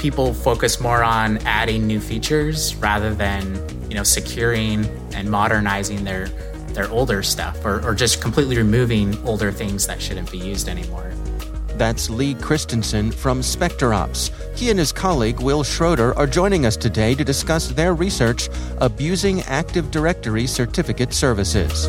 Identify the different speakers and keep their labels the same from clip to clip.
Speaker 1: people focus more on adding new features rather than you know securing and modernizing their their older stuff or, or just completely removing older things that shouldn't be used anymore.
Speaker 2: That's Lee Christensen from SpecterOps. He and his colleague Will Schroeder are joining us today to discuss their research abusing Active Directory certificate services.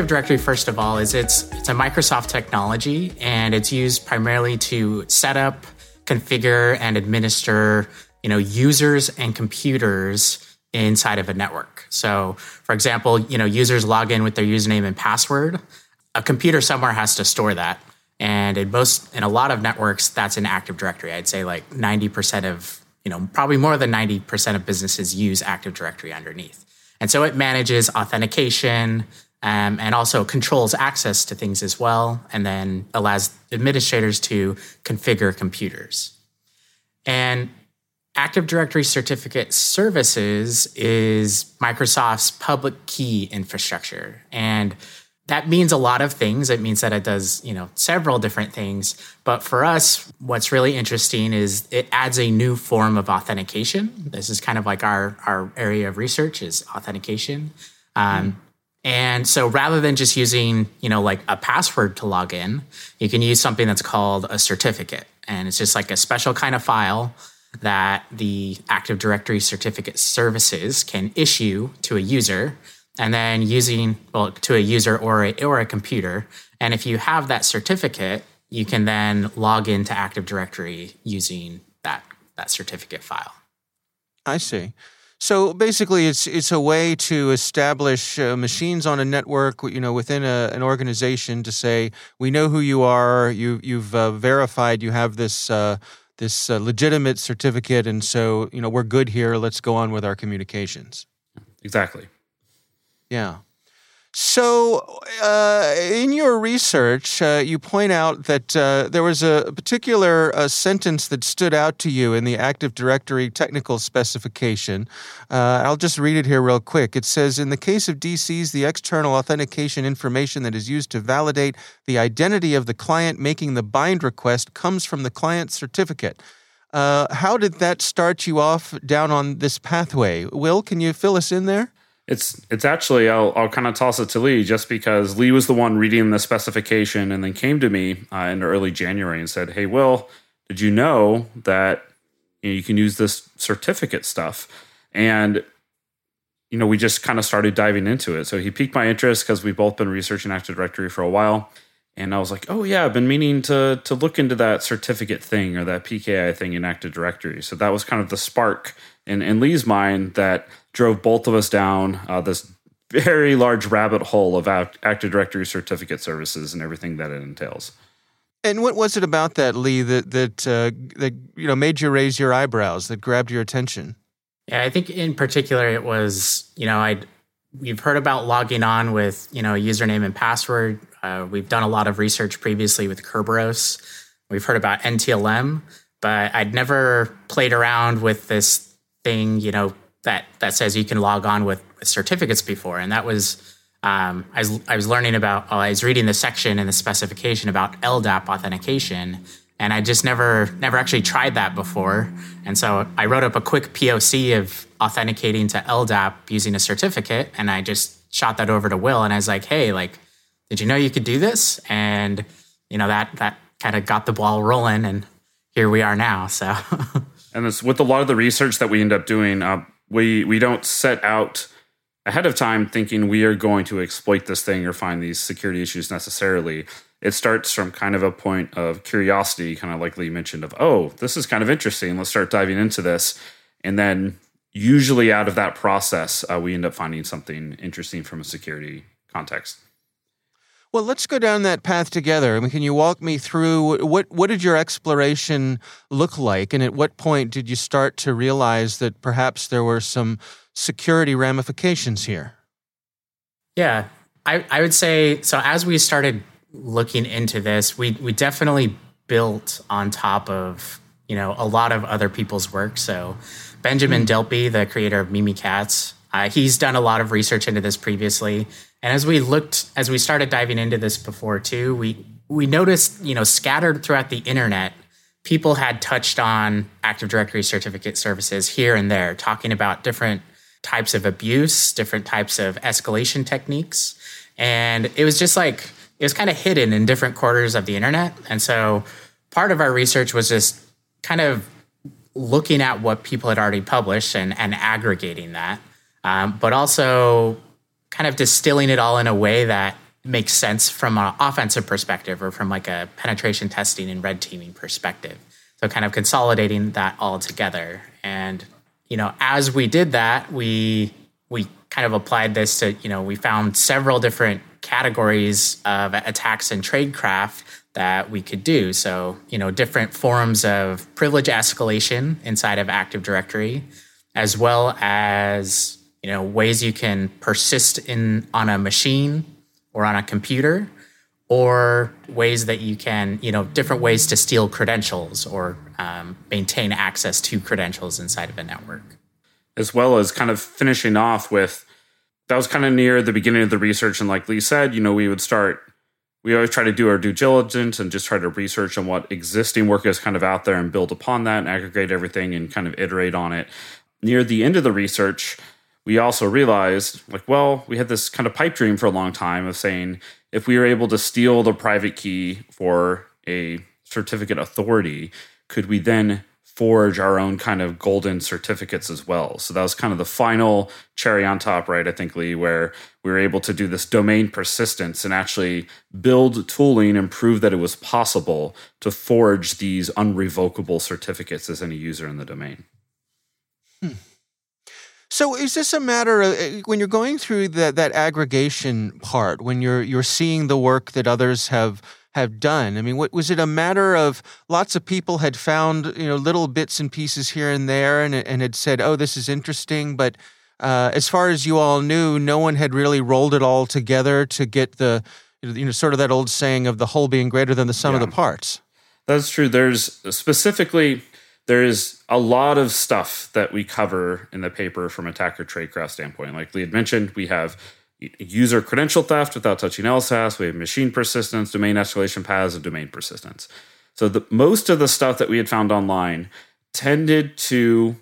Speaker 1: Active Directory, first of all, is it's it's a Microsoft technology and it's used primarily to set up, configure, and administer you know users and computers inside of a network. So, for example, you know users log in with their username and password. A computer somewhere has to store that, and in most in a lot of networks, that's an Active Directory. I'd say like ninety percent of you know probably more than ninety percent of businesses use Active Directory underneath, and so it manages authentication um, and also controls access to things as well, and then allows administrators to configure computers. And Active Directory Certificate Services is Microsoft's public key infrastructure. And that means a lot of things. It means that it does, you know, several different things. But for us, what's really interesting is it adds a new form of authentication. This is kind of like our, our area of research is authentication. Um, mm. And so rather than just using, you know, like a password to log in, you can use something that's called a certificate. And it's just like a special kind of file that the Active Directory certificate services can issue to a user and then using well to a user or a, or a computer. And if you have that certificate, you can then log into Active Directory using that that certificate file.
Speaker 2: I see. So basically, it's it's a way to establish uh, machines on a network, you know, within a, an organization to say we know who you are. You you've uh, verified you have this uh, this uh, legitimate certificate, and so you know we're good here. Let's go on with our communications.
Speaker 3: Exactly.
Speaker 2: Yeah.
Speaker 4: So, uh, in your research, uh, you point out that uh, there was a particular uh, sentence that stood out to you in the Active Directory technical specification. Uh, I'll just read it here real quick. It says In the case of DCs, the external authentication information that is used to validate the identity of the client making the bind request comes from the client certificate. Uh, how did that start you off down on this pathway? Will, can you fill us in there?
Speaker 3: It's it's actually I'll I'll kind of toss it to Lee just because Lee was the one reading the specification and then came to me uh, in early January and said, "Hey, Will, did you know that you, know, you can use this certificate stuff?" And you know, we just kind of started diving into it. So he piqued my interest because we've both been researching Active Directory for a while. And I was like, oh yeah, I've been meaning to to look into that certificate thing or that PKI thing in Active Directory. So that was kind of the spark in, in Lee's mind that drove both of us down uh, this very large rabbit hole of Active Directory certificate services and everything that it entails.
Speaker 4: And what was it about that, Lee, that that uh, that you know made you raise your eyebrows, that grabbed your attention?
Speaker 1: Yeah, I think in particular it was you know I we've heard about logging on with you know username and password. Uh, we've done a lot of research previously with Kerberos. We've heard about NTLM, but I'd never played around with this thing, you know, that that says you can log on with, with certificates before, and that was um, I was I was learning about. I was reading the section in the specification about LDAP authentication, and I just never never actually tried that before. And so I wrote up a quick POC of authenticating to LDAP using a certificate, and I just shot that over to Will, and I was like, "Hey, like, did you know you could do this?" And you know that that kind of got the ball rolling, and here we are now. So.
Speaker 3: and this, with a lot of the research that we end up doing, uh, we we don't set out ahead of time thinking we are going to exploit this thing or find these security issues necessarily. It starts from kind of a point of curiosity, kind of like Lee mentioned, of, oh, this is kind of interesting. Let's start diving into this. And then usually out of that process, uh, we end up finding something interesting from a security context.
Speaker 4: Well, let's go down that path together. I mean, can you walk me through what what did your exploration look like, and at what point did you start to realize that perhaps there were some security ramifications here?
Speaker 1: Yeah, I, I would say so. As we started looking into this, we we definitely built on top of you know a lot of other people's work. So Benjamin mm. Delpy, the creator of Mimikatz, uh, he's done a lot of research into this previously and as we looked, as we started diving into this before too, we we noticed, you know, scattered throughout the internet, people had touched on Active Directory certificate services here and there, talking about different types of abuse, different types of escalation techniques. And it was just like, it was kind of hidden in different quarters of the internet. And so part of our research was just kind of looking at what people had already published and, and aggregating that. Um, but also kind of distilling it all in a way that makes sense from an offensive perspective or from like a penetration testing and red teaming perspective. So kind of consolidating that all together. And, you know, as we did that, we we kind of applied this to, you know, we found several different categories of attacks in tradecraft that we could do. So, you know, different forms of privilege escalation inside of Active Directory, as well as you know ways you can persist in on a machine or on a computer or ways that you can you know different ways to steal credentials or um, maintain access to credentials inside of a network.
Speaker 3: As well as kind of finishing off with that was kind of near the beginning of the research and like lee said you know we would start we always try to do our due diligence and just try to research on what existing work is kind of out there and build upon that and aggregate everything and kind of iterate on it. Near the end of the research we also realized like well we had this kind of pipe dream for a long time of saying if we were able to steal the private key for a certificate authority could we then forge our own kind of golden certificates as well so that was kind of the final cherry on top right i think lee where we were able to do this domain persistence and actually build tooling and prove that it was possible to forge these unrevocable certificates as any user in the domain.
Speaker 4: So is this a matter of eh, when you're going through that that aggregation part, when you're you're seeing the work that others have have done? I mean, what, was it a matter of lots of people had found you know little bits and pieces here and there, and and had said, "Oh, this is interesting," but uh, as far as you all knew, no one had really rolled it all together to get the, you know, sort of that old saying of the whole being greater than the sum yeah. of the parts.
Speaker 3: That's true. There's specifically there is a lot of stuff that we cover in the paper from attacker tradecraft standpoint. Like Lee had mentioned, we have user credential theft without touching LSASS. We have machine persistence, domain escalation paths, and domain persistence. So the most of the stuff that we had found online tended to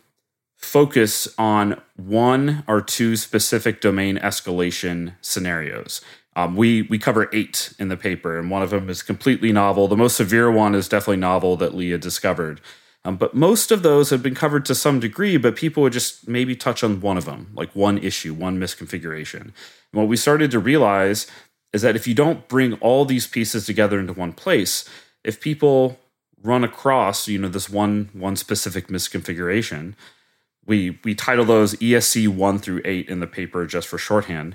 Speaker 3: focus on one or two specific domain escalation scenarios. Um, we we cover eight in the paper, and one of them is completely novel. The most severe one is definitely novel that Lee discovered. Um, but most of those have been covered to some degree, but people would just maybe touch on one of them, like one issue, one misconfiguration. And what we started to realize is that if you don't bring all these pieces together into one place, if people run across, you know, this one one specific misconfiguration, we we title those ESC one through eight in the paper just for shorthand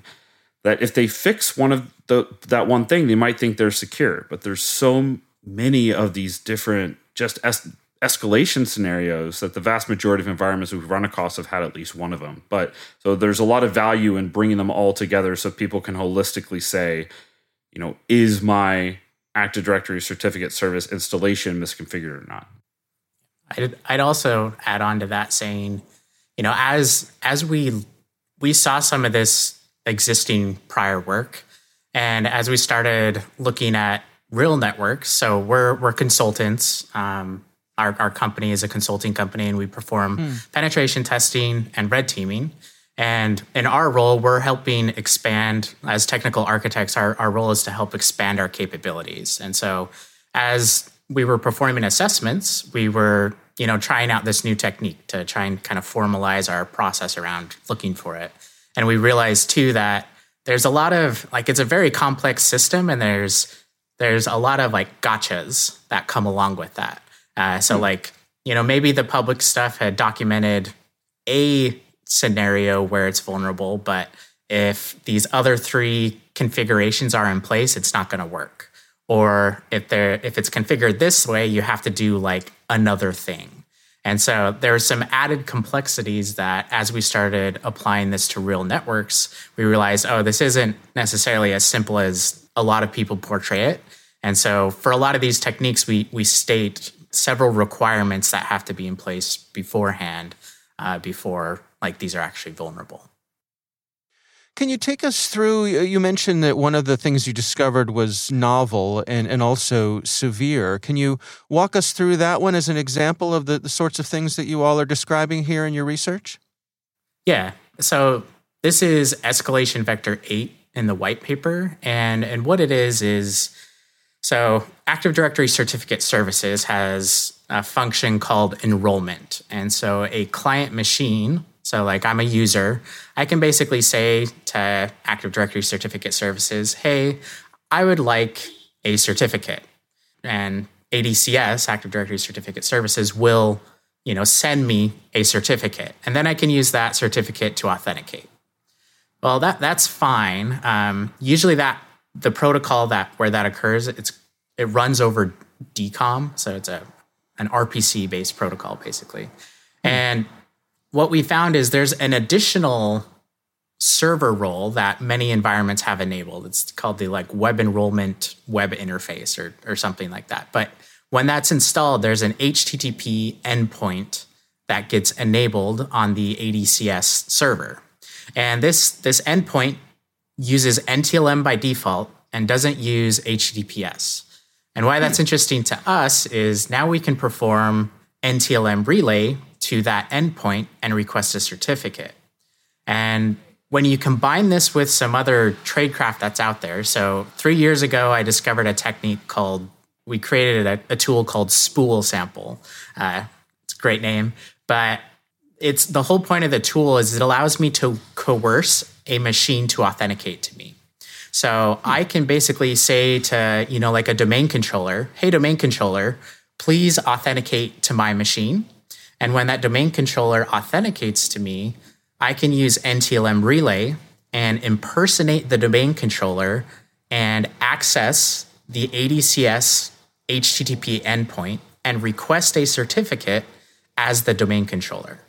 Speaker 3: that if they fix one of the that one thing, they might think they're secure. But there's so many of these different just es- escalation scenarios that the vast majority of environments we've run across have had at least one of them. But so there's a lot of value in bringing them all together so people can holistically say, you know, is my Active Directory certificate service installation misconfigured or not?
Speaker 1: I'd, I'd also add on to that saying, you know, as as we we saw some of this existing prior work. And as we started looking at real networks, so we're we're consultants. Um, our our company is a consulting company, and we perform mm. penetration testing and red teaming. And in our role, we're helping expand as technical architects. Our our role is to help expand our capabilities. And so, as we were performing assessments, we were you know trying out this new technique to try and kind of formalize our process around looking for it. And we realized too that there's a lot of like it's a very complex system, and there's there's a lot of like gotchas that come along with that. Uh, so mm-hmm. like you know maybe the public stuff had documented a scenario where it's vulnerable, but if these other three configurations are in place, it's not going to work. Or if they're if it's configured this way, you have to do like another thing. And so there are some added complexities that as we started applying this to real networks, we realized, oh, this isn't necessarily as simple as a lot of people portray it. And so for a lot of these techniques, we we state several requirements that have to be in place beforehand uh, before like these are actually vulnerable.
Speaker 4: Can you take us through? You mentioned that one of the things you discovered was novel and, and also severe. Can you walk us through that one as an example of the, the sorts of things that you all are describing here in your research?
Speaker 1: Yeah. So this is escalation vector 8 in the white paper. And, and what it is is so Active Directory Certificate Services has a function called enrollment. And so a client machine so, like, I'm a user. I can basically say to Active Directory Certificate Services, hey, I would like a certificate. And ADCS, Active Directory Certificate Services, will you know, send me a certificate. And then I can use that certificate to authenticate. Well, that, that's fine. Um, usually that the protocol that where that occurs, it's it runs over DCOM, So it's a an RPC based protocol basically. Hmm. And what we found is there's an additional server role that many environments have enabled. It's called the like web enrollment web interface or, or something like that. But when that's installed, there's an HTTP endpoint that gets enabled on the ADCS server. And this, this endpoint uses NTLM by default and doesn't use HTTPS. And why that's interesting to us is now we can perform NTLM relay to that endpoint and request a certificate. And when you combine this with some other tradecraft that's out there, so three years ago, I discovered a technique called, we created a, a tool called Spool Sample. Uh, it's a great name, but it's the whole point of the tool is it allows me to coerce a machine to authenticate to me. So I can basically say to, you know, like a domain controller, hey, domain controller, please authenticate to my machine. And when that domain controller authenticates to me, I can use NTLM relay and impersonate the domain controller and access the ADCS HTTP endpoint and request a certificate as the domain controller.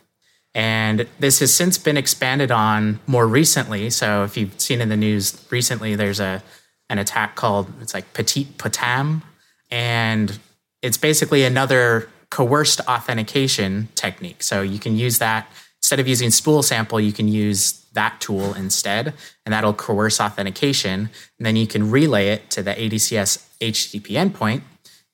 Speaker 1: And this has since been expanded on more recently. So if you've seen in the news recently, there's a an attack called it's like Petit Potam, and it's basically another coerced authentication technique. So you can use that instead of using spool sample, you can use that tool instead, and that'll coerce authentication. And then you can relay it to the ADCS HTTP endpoint,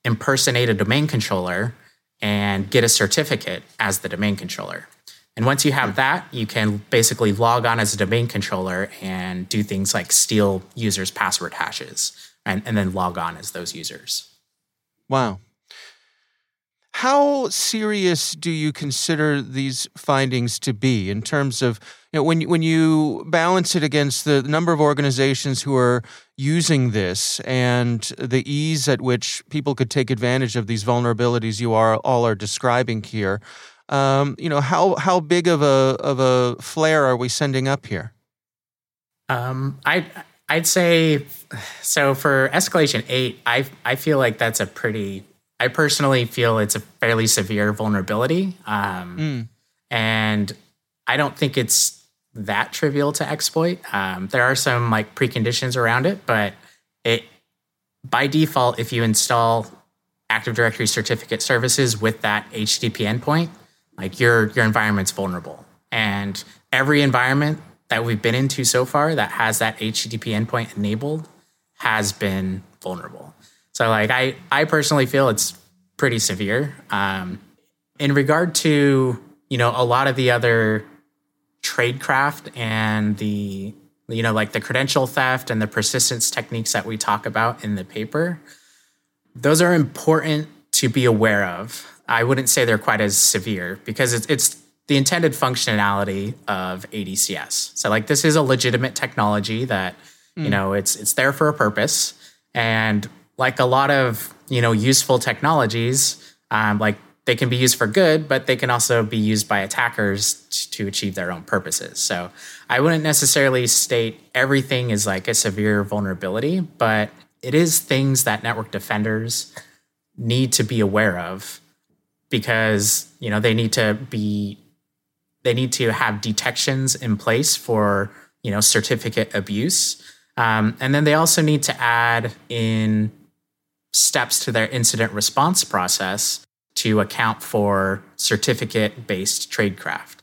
Speaker 1: impersonate a domain controller, and get a certificate as the domain controller. And once you have hmm. that, you can basically log on as a domain controller and do things like steal users' password hashes and, and then log on as those users.
Speaker 4: Wow. How serious do you consider these findings to be in terms of you know, when when you balance it against the number of organizations who are using this and the ease at which people could take advantage of these vulnerabilities you are all are describing here? Um, you know how how big of a of a flare are we sending up here?
Speaker 1: Um, I I'd say so for escalation eight. I I feel like that's a pretty. I personally feel it's a fairly severe vulnerability, um, mm. and I don't think it's that trivial to exploit. Um, there are some like preconditions around it, but it by default, if you install Active Directory certificate services with that HTTP endpoint, like your your environment's vulnerable. And every environment that we've been into so far that has that HTTP endpoint enabled has been vulnerable. So like I I personally feel it's pretty severe. Um, in regard to you know a lot of the other tradecraft and the you know like the credential theft and the persistence techniques that we talk about in the paper, those are important to be aware of I wouldn't say they're quite as severe because it's, it's the intended functionality of ADCS. So like this is a legitimate technology that mm. you hmm. know it's it's there for a purpose, and like a lot of you know useful technologies, um, like they can be used for good, but they can also be used by attackers t- to achieve their own purposes. So I wouldn't necessarily state everything is like a severe vulnerability, but it is things that network defenders need to be aware of because you know they need to be they need to have detections in place for you know certificate abuse. Um, and then they also need to add in steps to their incident response process to account for certificate based tradecraft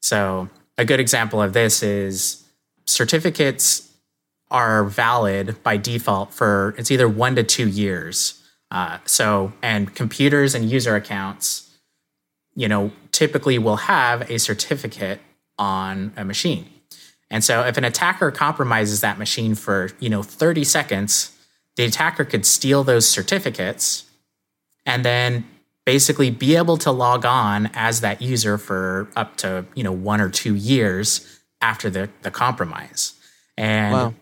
Speaker 1: so a good example of this is certificates are valid by default for it's either one to two years uh, so, and computers and user accounts, you know, typically will have a certificate on a machine. And so, if an attacker compromises that machine for, you know, 30 seconds, the attacker could steal those certificates and then basically be able to log on as that user for up to, you know, one or two years after the, the compromise. And wow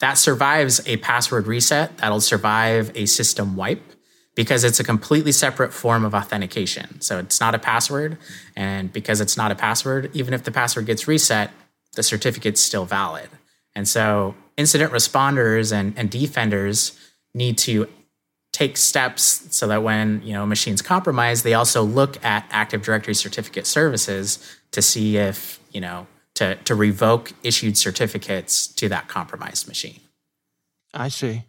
Speaker 1: that survives a password reset, that'll survive a system wipe because it's a completely separate form of authentication. So it's not a password. And because it's not a password, even if the password gets reset, the certificate's still valid. And so incident responders and, and defenders need to take steps so that when you know machine's compromised, they also look at Active Directory certificate services to see if you know to, to revoke issued certificates to that compromised machine.
Speaker 4: I see.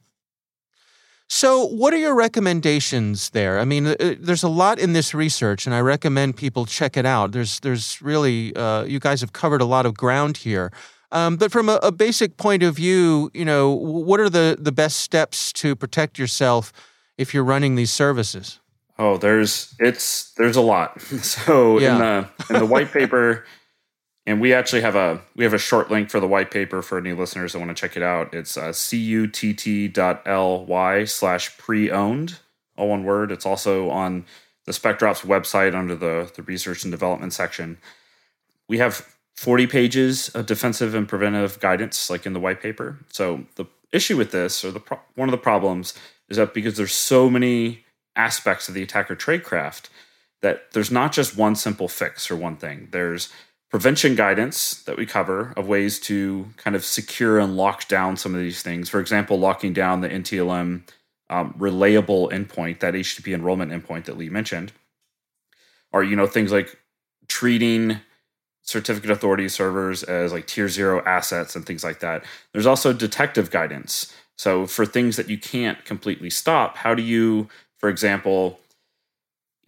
Speaker 4: So, what are your recommendations there? I mean, uh, there's a lot in this research, and I recommend people check it out. There's, there's really, uh, you guys have covered a lot of ground here. Um, but from a, a, basic point of view, you know, what are the, the best steps to protect yourself if you're running these services?
Speaker 3: Oh, there's it's there's a lot. So yeah. in the in the white paper, and we actually have a we have a short link for the white paper for any listeners that want to check it out. It's uh, cutt.ly slash pre-owned, all one word. It's also on the SpecterOps website under the the research and development section. We have 40 pages of defensive and preventive guidance, like in the white paper. So the issue with this, or the pro- one of the problems, is that because there's so many aspects of the attacker tradecraft, that there's not just one simple fix or one thing. There's prevention guidance that we cover of ways to kind of secure and lock down some of these things. For example, locking down the NTLM um, relayable endpoint, that HTTP enrollment endpoint that Lee mentioned, are you know things like treating certificate authority servers as like tier zero assets and things like that. There's also detective guidance. So for things that you can't completely stop, how do you, for example,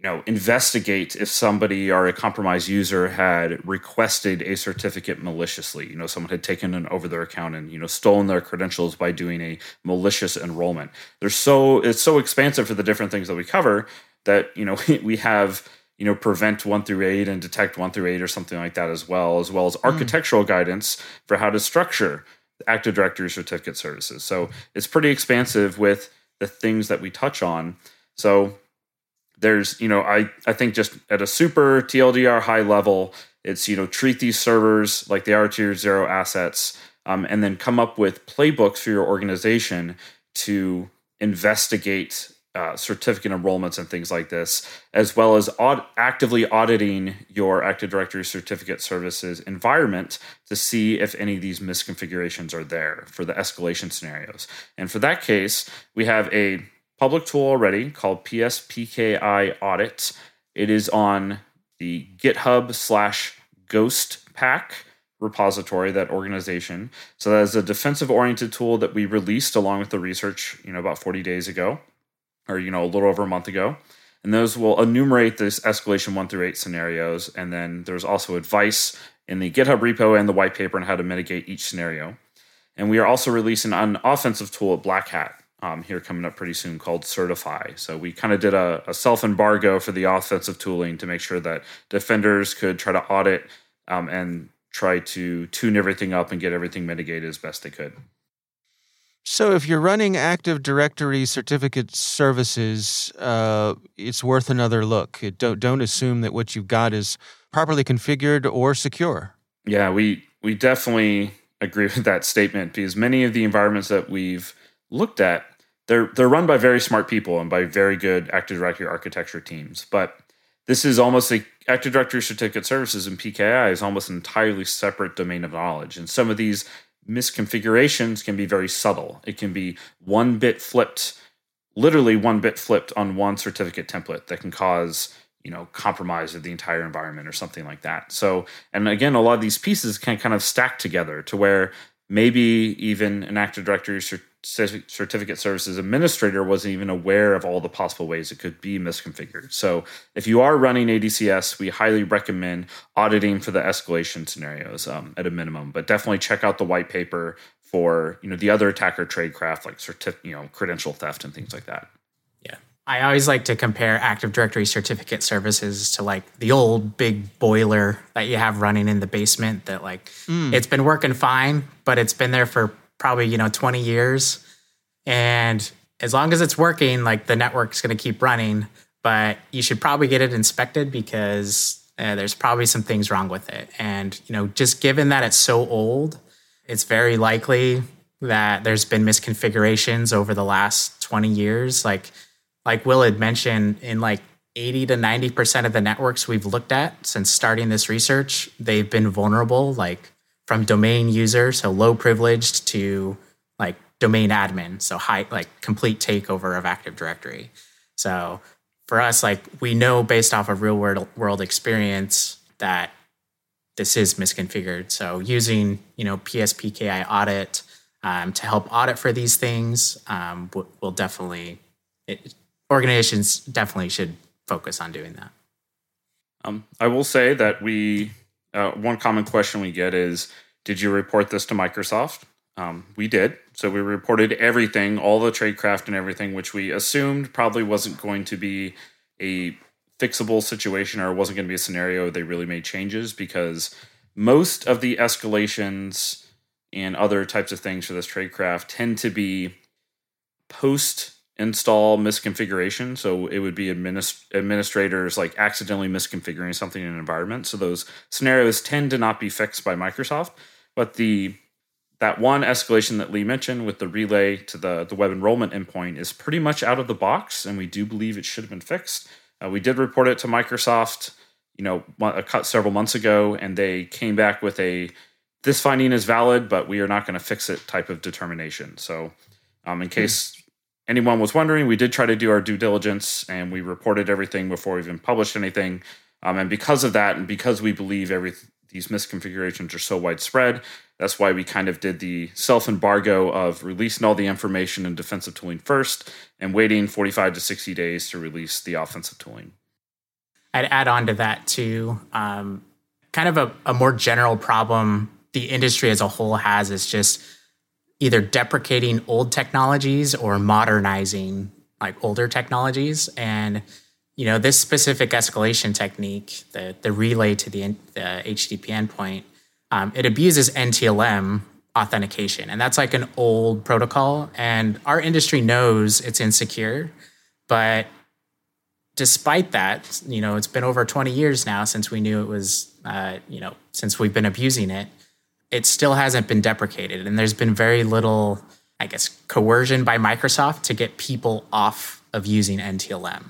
Speaker 3: you know, investigate if somebody or a compromised user had requested a certificate maliciously. You know, someone had taken an over their account and you know stolen their credentials by doing a malicious enrollment. There's so it's so expansive for the different things that we cover that you know we have you know prevent one through eight and detect one through eight or something like that as well, as well as mm. architectural guidance for how to structure Active Directory certificate services. So it's pretty expansive with the things that we touch on. So there's you know I I think just at a super TLDR high level, it's you know treat these servers like they are tier zero assets, um, and then come up with playbooks for your organization to investigate uh, certificate enrollments and things like this, as well as aud- actively auditing your Active Directory certificate services environment to see if any of these misconfigurations are there for the escalation scenarios. And for that case, we have a public tool already called PSPKI Audit. It is on the GitHub slash Ghost Pack repository, that organization. So that is a defensive oriented tool that we released along with the research, you know, about 40 days ago, or you know, a little over a month ago. And those will enumerate this escalation one through eight scenarios. And then there's also advice in the GitHub repo and the white paper on how to mitigate each scenario. And we are also releasing an offensive tool at Black Hat um, here coming up pretty soon called Certify. So we kind of did a, a self embargo for the offensive tooling to make sure that defenders could try to audit um, and try to tune everything up and get everything mitigated as best they could.
Speaker 4: So, if you're running Active Directory certificate services, uh, it's worth another look. It don't don't assume that what you've got is properly configured or secure.
Speaker 3: Yeah, we we definitely agree with that statement because many of the environments that we've looked at they're they're run by very smart people and by very good Active Directory architecture teams. But this is almost a Active Directory certificate services and PKI is almost an entirely separate domain of knowledge. And some of these misconfigurations can be very subtle. It can be one bit flipped, literally one bit flipped on one certificate template that can cause you know compromise of the entire environment or something like that so and again a lot of these pieces can kind of stack together to where maybe even an active directory certificate services administrator wasn't even aware of all the possible ways it could be misconfigured. So, if you are running ADCS, we highly recommend auditing for the escalation scenarios um, at a minimum. But definitely check out the white paper for you know the other attacker tradecraft like certif- you know credential theft and things like that.
Speaker 1: Yeah, I always like to compare Active Directory certificate services to like the old big boiler that you have running in the basement. That like mm. it's been working fine, but it's been there for probably you know 20 years. And as long as it's working like the network's going to keep running but you should probably get it inspected because uh, there's probably some things wrong with it. And you know just given that it's so old it's very likely that there's been misconfigurations over the last 20 years. Like like will had mentioned in like 80 to 90% of the networks we've looked at since starting this research they've been vulnerable like from domain user, so low privileged, to like domain admin, so high, like complete takeover of Active Directory. So for us, like we know based off of real world world experience that this is misconfigured. So using you know PSPKI audit um, to help audit for these things um, will, definitely it, organizations definitely should focus on doing that.
Speaker 3: Um, I will say that we uh, one common question we get is Did you report this to Microsoft? Um, we did. So we reported everything, all the tradecraft and everything, which we assumed probably wasn't going to be a fixable situation or wasn't going to be a scenario they really made changes because most of the escalations and other types of things for this tradecraft tend to be post install misconfiguration. So it would be administ- administrators like accidentally misconfiguring something in an environment. So those scenarios tend to not be fixed by Microsoft. But the that one escalation that Lee mentioned with the relay to the, the web enrollment endpoint is pretty much out of the box, and we do believe it should have been fixed. Uh, we did report it to Microsoft, you know, a, several months ago, and they came back with a this finding is valid, but we are not going to fix it type of determination. So, um, in hmm. case anyone was wondering, we did try to do our due diligence and we reported everything before we even published anything. Um, and because of that, and because we believe every these misconfigurations are so widespread. That's why we kind of did the self embargo of releasing all the information and defensive tooling first and waiting 45 to 60 days to release the offensive tooling.
Speaker 1: I'd add on to that too. Um, kind of a, a more general problem the industry as a whole has is just either deprecating old technologies or modernizing like older technologies. And you know, this specific escalation technique, the the relay to the, the HTTP endpoint, um, it abuses NTLM authentication, and that's like an old protocol. And our industry knows it's insecure, but despite that, you know, it's been over 20 years now since we knew it was, uh, you know, since we've been abusing it. It still hasn't been deprecated, and there's been very little, I guess, coercion by Microsoft to get people off of using NTLM.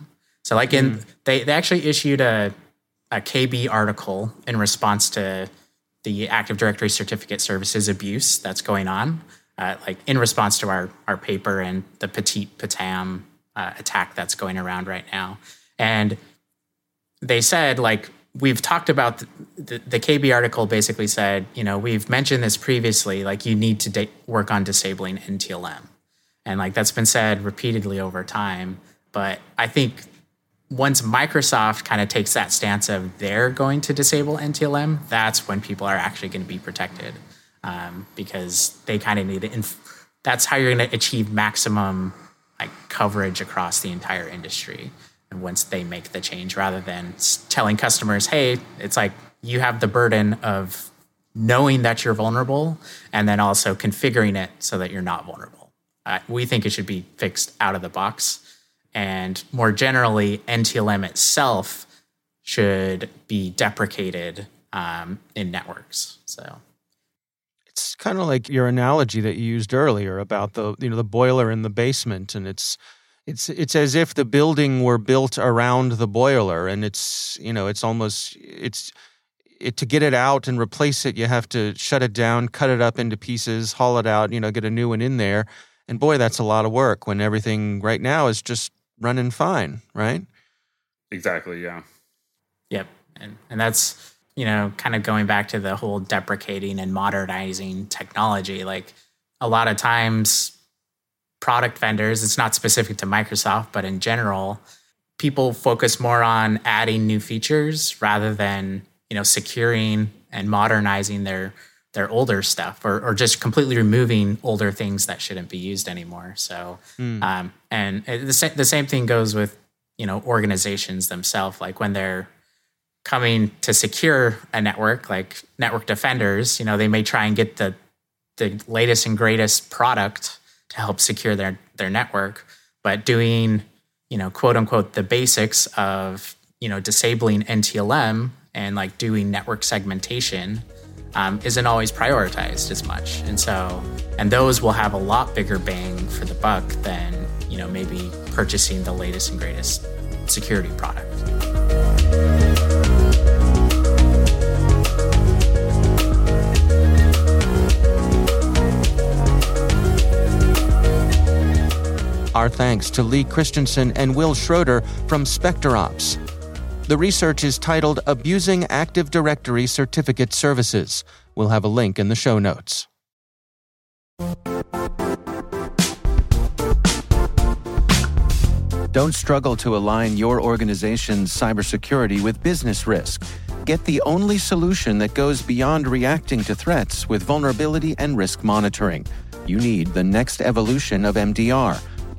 Speaker 1: So like in mm. they they actually issued a a KB article in response to the Active Directory certificate services abuse that's going on, uh, like in response to our our paper and the Petit Potam uh, attack that's going around right now. And they said like we've talked about the, the, the, KB article basically said, you know, we've mentioned this previously, like you need to da- work on disabling NTLM. And like that's been said repeatedly over time. But I think once Microsoft kind of takes that stance of they're going to disable NTLM, that's when people are actually going to be protected um, because they kind of need to. Inf- that's how you're going to achieve maximum like coverage across the entire industry. Once they make the change, rather than telling customers, "Hey, it's like you have the burden of knowing that you're vulnerable and then also configuring it so that you're not vulnerable." Uh, we think it should be fixed out of the box and more generally, NTLM itself should be deprecated um, in networks. So
Speaker 4: it's kind of like your analogy that you used earlier about the you know the boiler in the basement, and it's it's it's as if the building were built around the boiler, and it's you know it's almost it's it, to get it out and replace it, you have to shut it down, cut it up into pieces, haul it out, you know, get a new one in there. And boy, that's a lot of work when everything right now is just running fine, right?
Speaker 3: Exactly. Yeah.
Speaker 1: Yep. And and that's you know kind of going back to the whole deprecating and modernizing technology. Like a lot of times, product vendors. It's not specific to Microsoft, but in general, people focus more on adding new features rather than you know securing and modernizing their their older stuff or, or just completely removing older things that shouldn't be used anymore. So, mm. um, and the, sa- the same thing goes with, you know, organizations themselves. Like when they're coming to secure a network, like network defenders, you know, they may try and get the, the latest and greatest product to help secure their, their network, but doing, you know, quote unquote, the basics of, you know, disabling NTLM and like doing network segmentation um, isn't always prioritized as much. And so, and those will have a lot bigger bang for the buck than, you know, maybe purchasing the latest and greatest security product.
Speaker 4: Our thanks to Lee Christensen and Will Schroeder from SpecterOps. The research is titled Abusing Active Directory Certificate Services. We'll have a link in the show notes. Don't struggle to align your organization's cybersecurity with business risk. Get the only solution that goes beyond reacting to threats with vulnerability and risk monitoring. You need the next evolution of MDR,